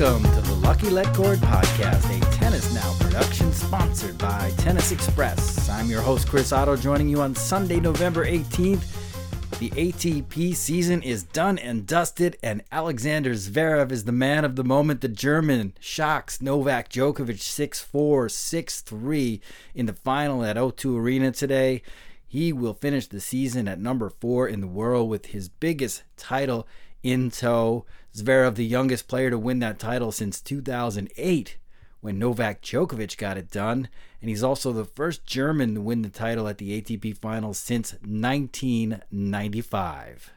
Welcome to the Lucky Let Cord podcast, a Tennis Now production sponsored by Tennis Express. I'm your host, Chris Otto, joining you on Sunday, November 18th. The ATP season is done and dusted, and Alexander Zverev is the man of the moment. The German shocks Novak Djokovic 6 4, 6 3 in the final at O2 Arena today. He will finish the season at number four in the world with his biggest title in tow. Zverev, the youngest player to win that title since 2008 when Novak Djokovic got it done. And he's also the first German to win the title at the ATP Finals since 1995.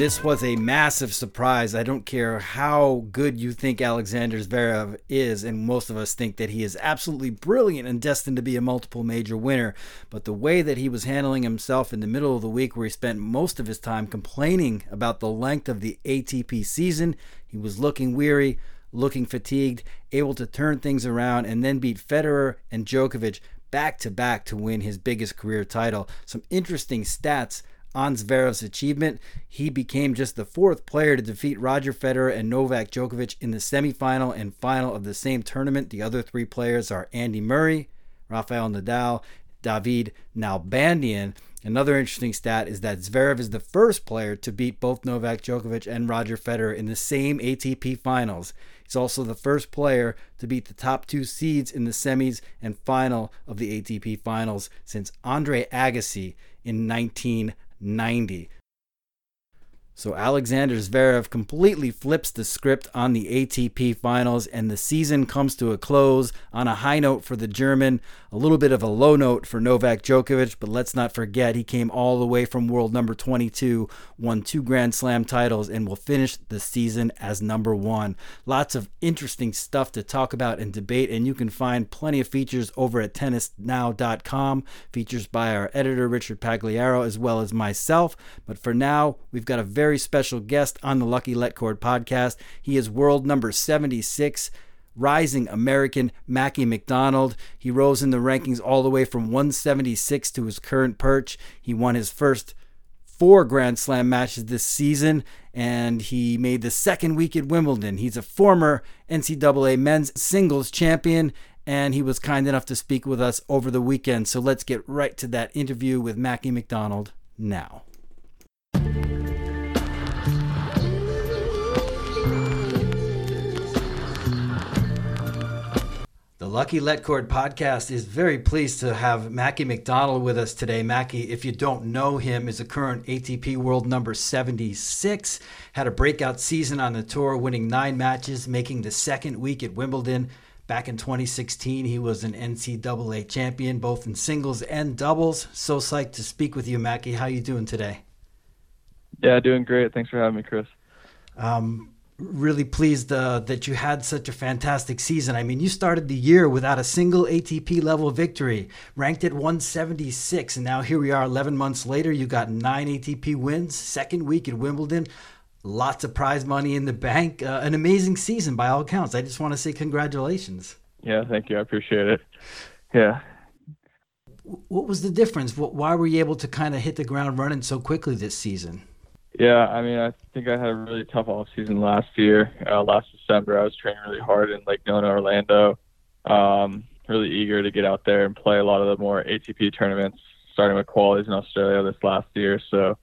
This was a massive surprise. I don't care how good you think Alexander Zverev is, and most of us think that he is absolutely brilliant and destined to be a multiple major winner. But the way that he was handling himself in the middle of the week, where he spent most of his time complaining about the length of the ATP season, he was looking weary, looking fatigued, able to turn things around, and then beat Federer and Djokovic back to back to win his biggest career title. Some interesting stats on Zverev's achievement. He became just the fourth player to defeat Roger Federer and Novak Djokovic in the semifinal and final of the same tournament. The other three players are Andy Murray, Rafael Nadal, David Nalbandian. Another interesting stat is that Zverev is the first player to beat both Novak Djokovic and Roger Federer in the same ATP finals. He's also the first player to beat the top two seeds in the semis and final of the ATP finals since Andre Agassi in 19 90. So Alexander Zverev completely flips the script on the ATP finals, and the season comes to a close on a high note for the German, a little bit of a low note for Novak Djokovic, but let's not forget he came all the way from world number 22, won two Grand Slam titles, and will finish the season as number one. Lots of interesting stuff to talk about and debate, and you can find plenty of features over at tennisnow.com, features by our editor Richard Pagliaro as well as myself. But for now, we've got a very very special guest on the Lucky Let Cord podcast. He is world number 76 rising American Mackie McDonald. He rose in the rankings all the way from 176 to his current perch. He won his first four Grand Slam matches this season, and he made the second week at Wimbledon. He's a former NCAA men's singles champion, and he was kind enough to speak with us over the weekend. So let's get right to that interview with Mackie McDonald now. Lucky Let Cord podcast is very pleased to have Mackie McDonald with us today. Mackie, if you don't know him, is a current ATP World number 76. Had a breakout season on the tour, winning nine matches, making the second week at Wimbledon. Back in 2016, he was an NCAA champion, both in singles and doubles. So psyched to speak with you, Mackie. How are you doing today? Yeah, doing great. Thanks for having me, Chris. Um, really pleased uh, that you had such a fantastic season. I mean, you started the year without a single ATP level victory, ranked at 176, and now here we are 11 months later. You got nine ATP wins, second week at Wimbledon, lots of prize money in the bank. Uh, an amazing season by all accounts. I just want to say congratulations. Yeah, thank you. I appreciate it. Yeah. What was the difference? Why were you able to kind of hit the ground running so quickly this season? Yeah, I mean, I think I had a really tough off season last year. Uh, last December, I was training really hard in Lake Nona, Orlando. Um, really eager to get out there and play a lot of the more ATP tournaments, starting with qualities in Australia this last year. So,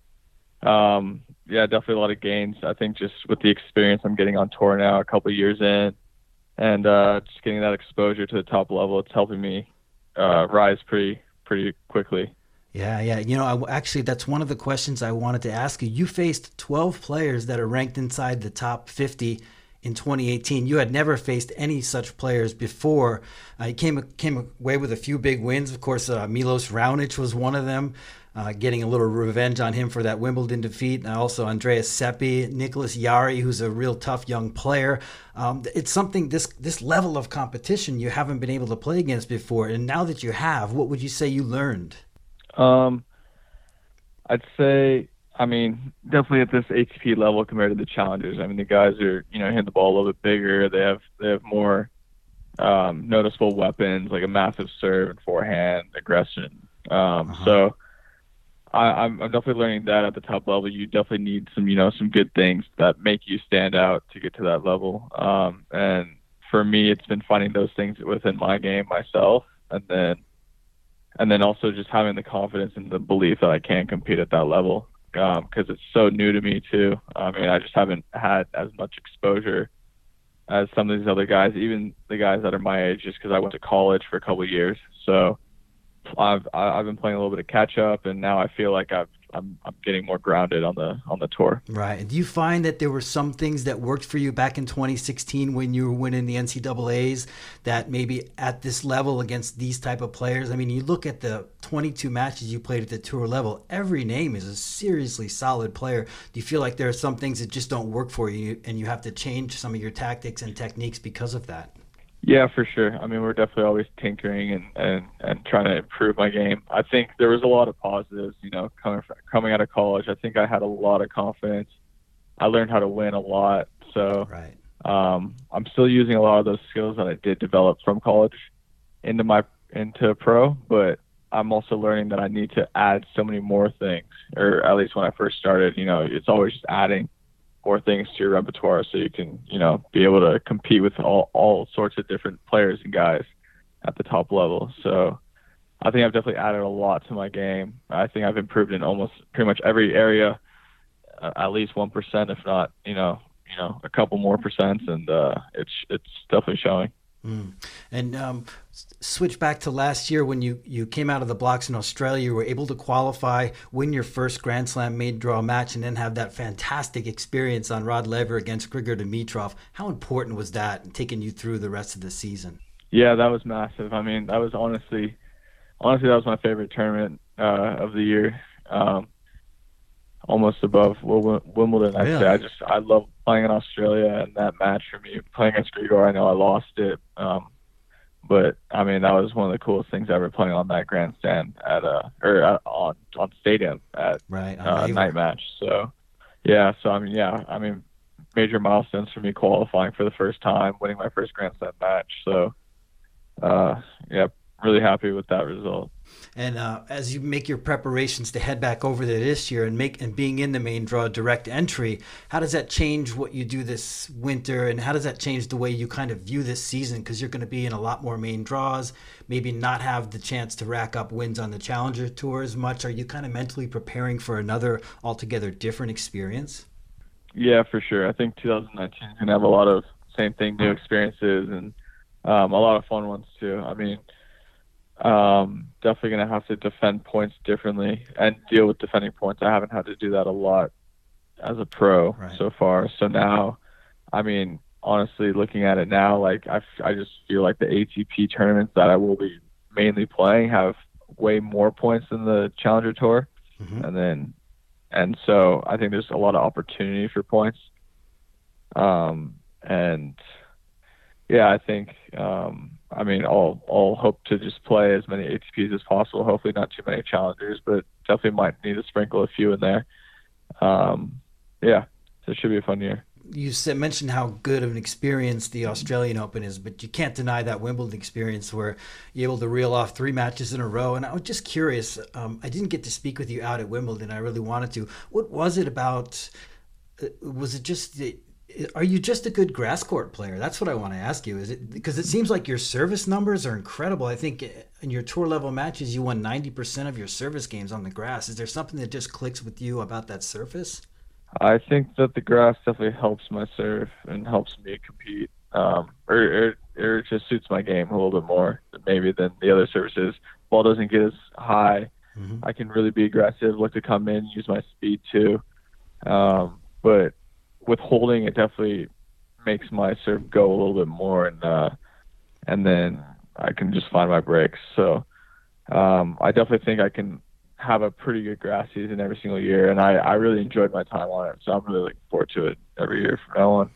um, yeah, definitely a lot of gains. I think just with the experience I'm getting on tour now, a couple years in, and uh, just getting that exposure to the top level, it's helping me uh, rise pretty pretty quickly. Yeah, yeah. You know, I, actually, that's one of the questions I wanted to ask you. You faced 12 players that are ranked inside the top 50 in 2018. You had never faced any such players before. Uh, you came came away with a few big wins. Of course, uh, Milos Raonic was one of them. Uh, getting a little revenge on him for that Wimbledon defeat. And also Andreas Seppi, Nicholas Jarry, who's a real tough young player. Um, it's something this this level of competition you haven't been able to play against before. And now that you have, what would you say you learned? Um, I'd say, I mean, definitely at this ATP level compared to the challengers. I mean, the guys are, you know, hitting the ball a little bit bigger. They have they have more um, noticeable weapons like a massive serve and forehand aggression. Um, uh-huh. So I, am definitely learning that at the top level. You definitely need some, you know, some good things that make you stand out to get to that level. Um, and for me, it's been finding those things within my game myself, and then, and then also just having the confidence and the belief that I can compete at that level because um, it's so new to me too. I mean, I just haven't had as much exposure as some of these other guys, even the guys that are my age, just because I went to college for a couple years. So I've I've been playing a little bit of catch up, and now I feel like I've I'm I'm getting more grounded on the on the tour. Right. And do you find that there were some things that worked for you back in 2016 when you were winning the NCAA's that maybe at this level against these type of players? I mean, you look at the 22 matches you played at the tour level. Every name is a seriously solid player. Do you feel like there are some things that just don't work for you, and you have to change some of your tactics and techniques because of that? Yeah, for sure. I mean, we're definitely always tinkering and, and, and trying to improve my game. I think there was a lot of positives, you know, coming from, coming out of college. I think I had a lot of confidence. I learned how to win a lot. So right. um, I'm still using a lot of those skills that I did develop from college into my into pro, but I'm also learning that I need to add so many more things. Or at least when I first started, you know, it's always just adding more things to your repertoire so you can, you know, be able to compete with all, all sorts of different players and guys at the top level. So I think I've definitely added a lot to my game. I think I've improved in almost pretty much every area, uh, at least 1%, if not, you know, you know, a couple more percents. And uh, it's, it's definitely showing. Mm. And um, switch back to last year when you, you came out of the blocks in Australia, you were able to qualify, win your first Grand Slam main draw match, and then have that fantastic experience on Rod Laver against Grigor Dimitrov. How important was that in taking you through the rest of the season? Yeah, that was massive. I mean, that was honestly, honestly, that was my favorite tournament uh, of the year. Um, almost above Wimbledon. I'd say I just I love playing in Australia and that match for me playing against Grigor. I know I lost it, um, but I mean that was one of the coolest things ever playing on that grandstand at a or at, on on stadium at right uh, night match. So yeah, so I mean yeah, I mean major milestones for me qualifying for the first time, winning my first Grand Slam match. So uh, yeah, really happy with that result. And uh, as you make your preparations to head back over there this year and make and being in the main draw direct entry, how does that change what you do this winter? And how does that change the way you kind of view this season? Because you're going to be in a lot more main draws, maybe not have the chance to rack up wins on the Challenger Tour as much. Are you kind of mentally preparing for another altogether different experience? Yeah, for sure. I think 2019 is going to have a lot of same thing, new experiences, and um, a lot of fun ones too. I mean um, definitely going to have to defend points differently and deal with defending points. I haven't had to do that a lot as a pro right. so far. So now, I mean, honestly, looking at it now, like I, I just feel like the ATP tournaments that I will be mainly playing have way more points than the Challenger Tour, mm-hmm. and then, and so I think there's a lot of opportunity for points. Um, and yeah, I think um, I mean, I'll I'll hope to just play as many ATPs as possible. Hopefully, not too many challengers, but definitely might need to sprinkle a few in there. Um, yeah, so it should be a fun year. You said, mentioned how good of an experience the Australian Open is, but you can't deny that Wimbledon experience where you're able to reel off three matches in a row. And I was just curious. Um, I didn't get to speak with you out at Wimbledon. I really wanted to. What was it about? Uh, was it just the, are you just a good grass court player? That's what I want to ask you. Is it because it seems like your service numbers are incredible? I think in your tour level matches, you won ninety percent of your service games on the grass. Is there something that just clicks with you about that surface? I think that the grass definitely helps my serve and helps me compete, um, or, or, or it just suits my game a little bit more maybe than the other surfaces. Ball doesn't get as high. Mm-hmm. I can really be aggressive, look to come in, use my speed too. Um, but with holding, it definitely makes my serve go a little bit more, and uh, and then I can just find my breaks. So um, I definitely think I can have a pretty good grass season every single year, and I, I really enjoyed my time on it. So I'm really looking forward to it every year from now on.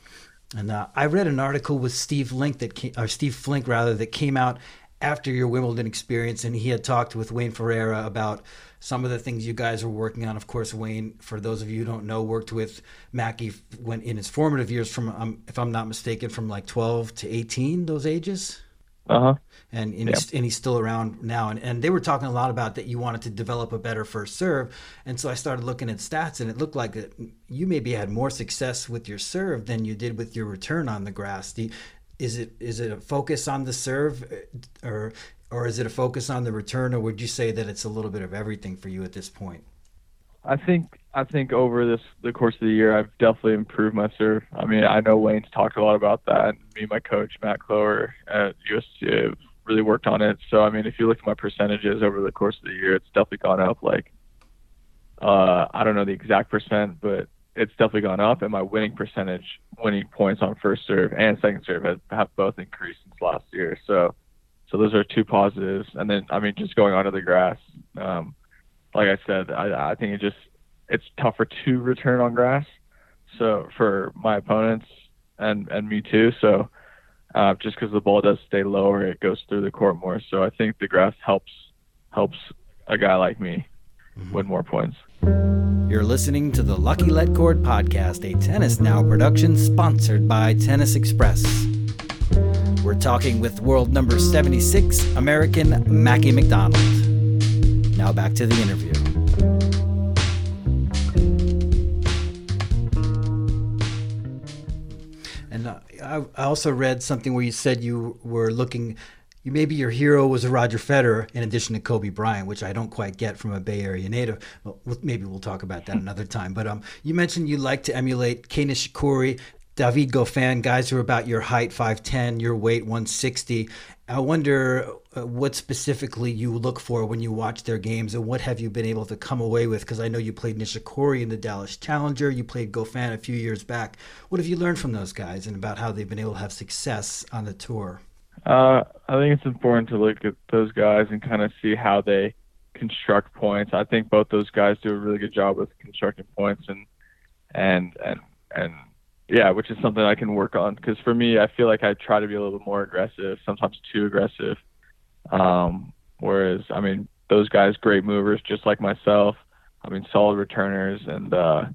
And uh, I read an article with Steve Link that came, or Steve Flink rather that came out after your Wimbledon experience, and he had talked with Wayne Ferreira about some of the things you guys were working on. Of course, Wayne, for those of you who don't know, worked with Mackie when in his formative years from, um, if I'm not mistaken, from like 12 to 18, those ages. Uh huh. And and, he's, and he's still around now. And, and they were talking a lot about that you wanted to develop a better first serve. And so I started looking at stats, and it looked like that you maybe had more success with your serve than you did with your return on the grass. You, is it is it a focus on the serve, uh, or or is it a focus on the return, or would you say that it's a little bit of everything for you at this point? I think I think over this the course of the year, I've definitely improved my serve. I mean, I know Wayne's talked a lot about that. Me and my coach Matt Cloer at USC really worked on it. So I mean, if you look at my percentages over the course of the year, it's definitely gone up. Like, uh, I don't know the exact percent, but it's definitely gone up. And my winning percentage, winning points on first serve and second serve, have, have both increased since last year. So, so those are two positives. And then I mean, just going onto the grass. Um, like I said, I, I think it just it's tougher to return on grass. So for my opponents and and me too. So uh, just because the ball does stay lower, it goes through the court more. So I think the grass helps helps a guy like me mm-hmm. win more points. You're listening to the Lucky Let Cord podcast, a Tennis Now production sponsored by Tennis Express. We're talking with world number 76, American Mackie McDonald. Now back to the interview. And uh, I also read something where you said you were looking, you maybe your hero was Roger Federer in addition to Kobe Bryant, which I don't quite get from a Bay Area native. Well, maybe we'll talk about that another time. But um, you mentioned you like to emulate Kei Nishikori, David Goffin, guys who are about your height, 5'10, your weight, 160. I wonder uh, what specifically you look for when you watch their games and what have you been able to come away with? Because I know you played Nishikori in the Dallas Challenger, you played Goffin a few years back. What have you learned from those guys and about how they've been able to have success on the tour? Uh, I think it's important to look at those guys and kind of see how they construct points. I think both those guys do a really good job with constructing points and and and and yeah, which is something I can work on. Because for me, I feel like I try to be a little bit more aggressive, sometimes too aggressive. Um, whereas, I mean, those guys, great movers, just like myself. I mean, solid returners, and uh,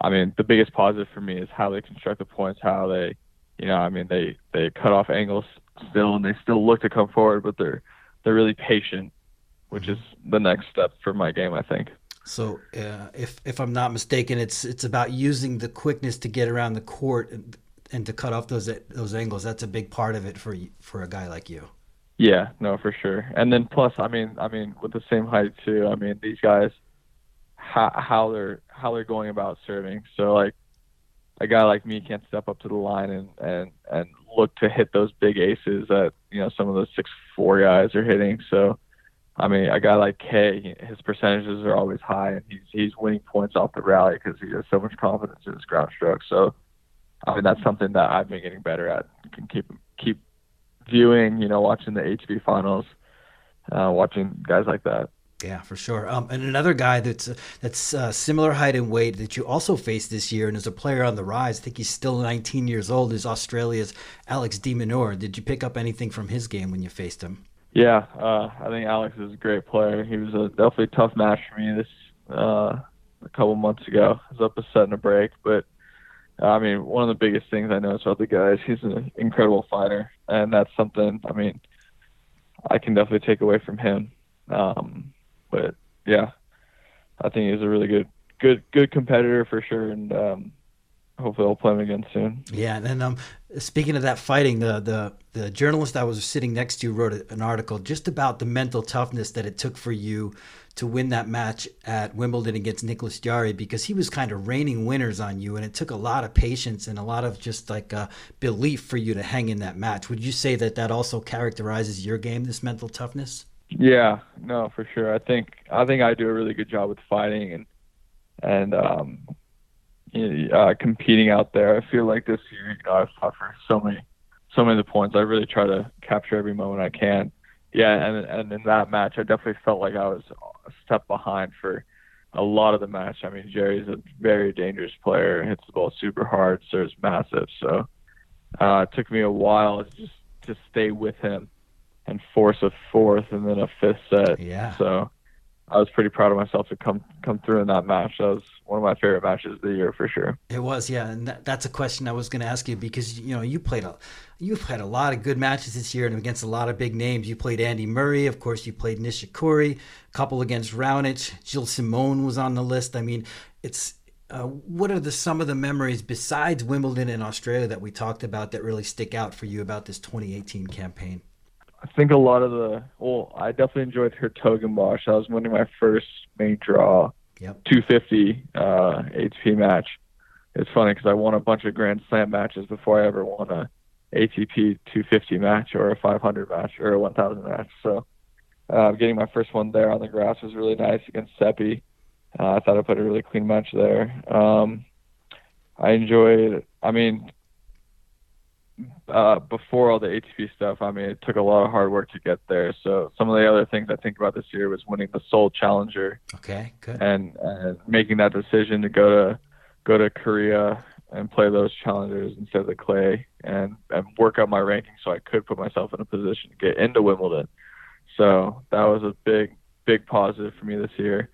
I mean, the biggest positive for me is how they construct the points, how they, you know, I mean, they they cut off angles still, and they still look to come forward, but they're they're really patient, which is the next step for my game, I think. So, uh, if if I'm not mistaken, it's it's about using the quickness to get around the court and, and to cut off those those angles. That's a big part of it for for a guy like you. Yeah, no, for sure. And then plus, I mean, I mean, with the same height too. I mean, these guys, how how they're how they're going about serving. So like, a guy like me can't step up to the line and and and look to hit those big aces that you know some of those six four guys are hitting. So I mean, a guy like Kei, his percentages are always high, and he's he's winning points off the rally because he has so much confidence in his ground stroke. So, I mean, that's something that I've been getting better at. You can keep keep viewing, you know, watching the HB finals, uh, watching guys like that. Yeah, for sure. Um, and another guy that's uh, that's uh, similar height and weight that you also faced this year and is a player on the rise. I think he's still 19 years old. Is Australia's Alex de. Did you pick up anything from his game when you faced him? Yeah, uh, I think Alex is a great player. He was a definitely tough match for me this uh, a couple months ago. I was up a set and a break, but uh, I mean, one of the biggest things I noticed about the guy is he's an incredible fighter, and that's something. I mean, I can definitely take away from him. Um, but yeah, I think he's a really good, good, good competitor for sure, and um, hopefully I'll play him again soon. Yeah, and um, speaking of that fighting, the the the journalist I was sitting next to wrote an article just about the mental toughness that it took for you to win that match at Wimbledon against Nicholas Jarry because he was kind of raining winners on you, and it took a lot of patience and a lot of just like uh, belief for you to hang in that match. Would you say that that also characterizes your game, this mental toughness? Yeah, no, for sure. I think I think I do a really good job with fighting and and um, uh, competing out there. I feel like this year, you know, I've suffered so many, so many of the points. I really try to capture every moment I can. Yeah, and and in that match, I definitely felt like I was a step behind for a lot of the match. I mean, Jarry's a very dangerous player, hits the ball super hard, serves massive. So uh, it took me a while to just to stay with him and force a fourth and then a fifth set. Yeah. So I was pretty proud of myself to come come through in that match. That was one of my favorite matches of the year for sure. It was, yeah, and that, that's a question I was going to ask you because you know you played a you've had a lot of good matches this year and against a lot of big names. You played Andy Murray, of course. You played Nishikori, a couple against Raonic. Gilles Simon was on the list. I mean, it's uh, what are the some of the memories besides Wimbledon and Australia that we talked about that really stick out for you about this 2018 campaign? I think a lot of the well, I definitely enjoyed 's-Hertogenbosch. I was winning my first main draw, yep. 250 uh, ATP match. It's funny because I won a bunch of Grand Slam matches before I ever won a ATP 250 match or a 500 match or a 1000 match. So uh, getting my first one there on the grass was really nice against Seppi. Uh, I thought I put a really clean match there. Um, I enjoyed. I mean, uh, before all the ATP stuff, I mean, it took a lot of hard work to get there. So some of the other things I think about this year was winning the Seoul Challenger. Okay, good. And, and making that decision to go to go to Korea and play those challengers instead of the clay and, and work up my ranking so I could put myself in a position to get into Wimbledon. So that was a big, big positive for me this year.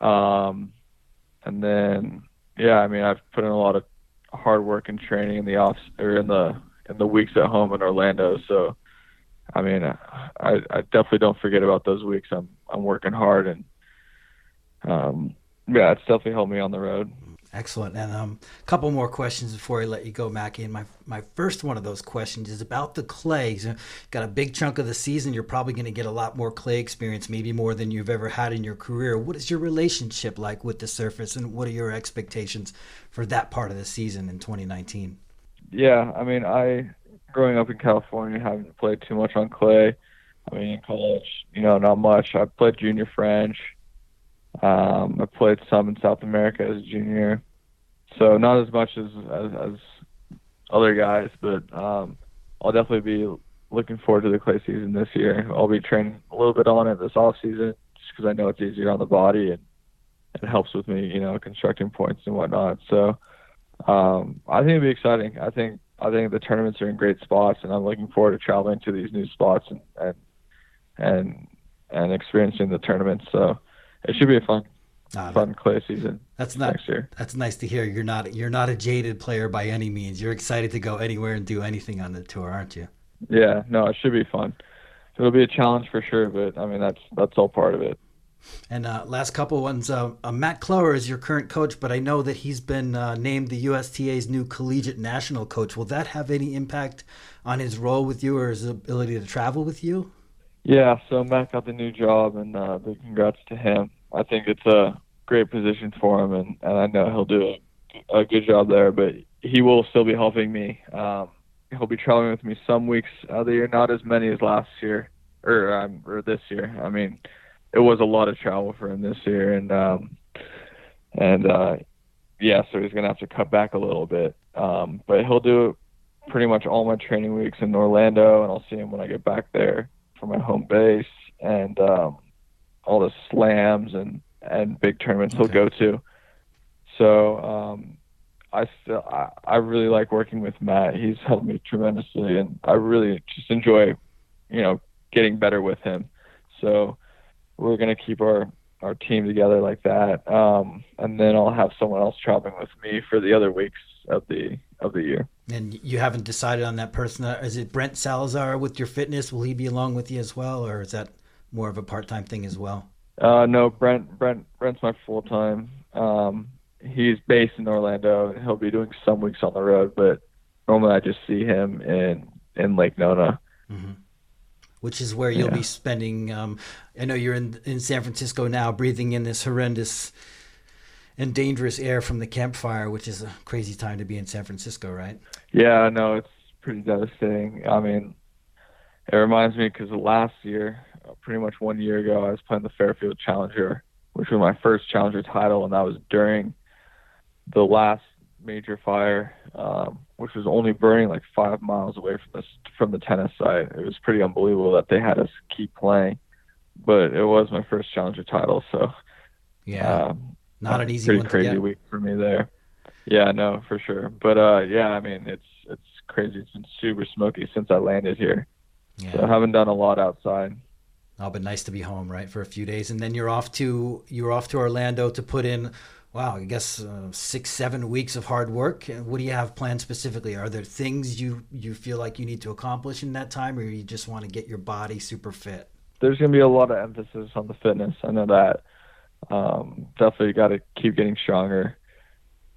Um, and then, yeah, I mean, I've put in a lot of hard work and training in the off or in the in the weeks at home in Orlando. So, I mean, I, I definitely don't forget about those weeks. I'm I'm working hard and um, yeah, it's definitely helped me on the road. Excellent. And um, a couple more questions before I let you go, Mackie. And my, my first one of those questions is about the clay. You've got a big chunk of the season. You're probably going to get a lot more clay experience, maybe more than you've ever had in your career. What is your relationship like with the surface, and what are your expectations for that part of the season in 2019? Yeah, I mean, I growing up in California, haven't played too much on clay. I mean, in college, you know, not much. I played junior French um, I played some in South America as a junior, so not as much as as, as other guys, but um, I'll definitely be looking forward to the clay season this year. I'll be training a little bit on it this off season just because I know it's easier on the body and it helps with me, you know, constructing points and whatnot. So um, I think it'll be exciting. I think I think the tournaments are in great spots, and I'm looking forward to traveling to these new spots and and and, and experiencing the tournaments. So it should be a fun, ah, fun clay season. That's not next year. That's nice to hear. You're not you're not a jaded player by any means. You're excited to go anywhere and do anything on the tour, aren't you? Yeah, no, it should be fun. It'll be a challenge for sure, but I mean that's that's all part of it. And uh, last couple ones, uh, uh, Matt Cloer is your current coach, but I know that he's been uh, named the USTA's new collegiate national coach. Will that have any impact on his role with you or his ability to travel with you? Yeah, so Matt got the new job, and uh, big congrats to him. I think it's a great position for him, and, and I know he'll do a, a good job there. But he will still be helping me. Um, he'll be traveling with me some weeks of the year, not as many as last year or um, or this year. I mean, it was a lot of travel for him this year, and um, and uh, yeah, so he's gonna have to cut back a little bit. Um, but he'll do pretty much all my training weeks in Orlando, and I'll see him when I get back there for my home base and um, all the slams and and big tournaments okay. he'll go to. So um, I still I, I really like working with Matt. He's helped me tremendously, and I really just enjoy, you know, getting better with him. So we're gonna keep our our team together like that, um, and then I'll have someone else traveling with me for the other weeks of the of the year. And you haven't decided on that person. Is it Brent Salazar with your fitness? Will he be along with you as well, or is that more of a part time thing as well? Uh, no, Brent. Brent. Brent's my full time. Um, he's based in Orlando. He'll be doing some weeks on the road, but normally I just see him in in Lake Nona. Mm-hmm. Which is where you'll yeah. be spending. Um, I know you're in in San Francisco now, breathing in this horrendous and dangerous air from the Camp Fire, which is a crazy time to be in San Francisco, right? Yeah, no, it's pretty devastating. I mean, it reminds me because last year, pretty much one year ago, I was playing the Fairfield Challenger, which was my first Challenger title, and that was during the last major fire, um, which was only burning like five miles away from this from the tennis site. It was pretty unbelievable that they had us keep playing, but it was my first Challenger title, so yeah, um, not an easy pretty crazy week for me there. Yeah, no, for sure. But uh, yeah, I mean, it's it's crazy. It's been super smoky since I landed here. Yeah. So I haven't done a lot outside. Oh, but nice to be home, right, for a few days, and then you're off to you're off to Orlando to put in, wow, I guess uh, six seven weeks of hard work. What do you have planned specifically? Are there things you you feel like you need to accomplish in that time, or you just want to get your body super fit? There's going to be a lot of emphasis on the fitness. I know that. Um, definitely got to keep getting stronger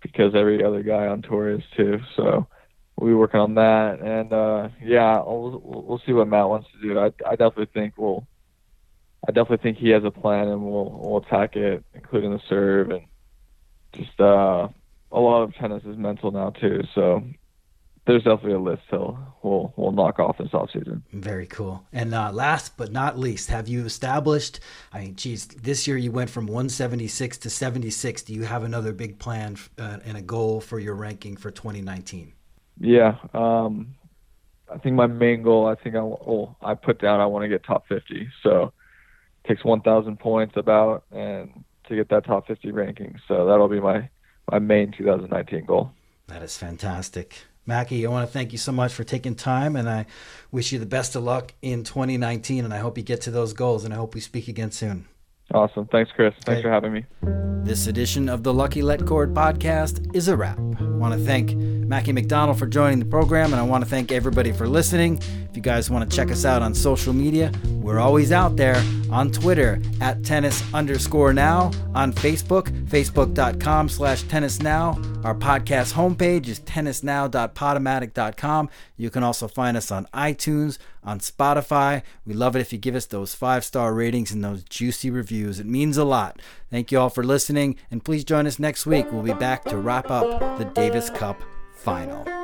because every other guy on tour is too. So we'll be working on that, and uh, yeah, we'll, we'll see what Matt wants to do. I, I definitely think we'll I definitely think he has a plan, and we'll we'll attack it, including the serve, and just uh, a lot of tennis is mental now too. So there's definitely a list he'll we'll we'll knock off this offseason. Very cool. And uh, last but not least, have you established? I mean, geez, this year you went from 176 to 76. Do you have another big plan uh, and a goal for your ranking for 2019? Yeah, um, I think my main goal. I think I well, I put down. I want to get top 50. So takes 1,000 points about and to get that top 50 ranking. So that'll be my my main 2019 goal. That is fantastic. Mackie, I want to thank you so much for taking time, and I wish you the best of luck in 2019. And I hope you get to those goals, and I hope we speak again soon. Awesome. Thanks, Chris. Thanks for having me. This edition of the Lucky Let Cord podcast is a wrap. I want to thank Mackie McDonald for joining the program, and I want to thank everybody for listening. If you guys want to check us out on social media, we're always out there on Twitter at tennis underscore now, on Facebook, facebook.com slash tennis now. Our podcast homepage is tennisnow.podomatic.com. You can also find us on iTunes, on Spotify. We love it if you give us those five star ratings and those juicy reviews. It means a lot. Thank you all for listening, and please join us next week. We'll be back to wrap up the Davis Cup final.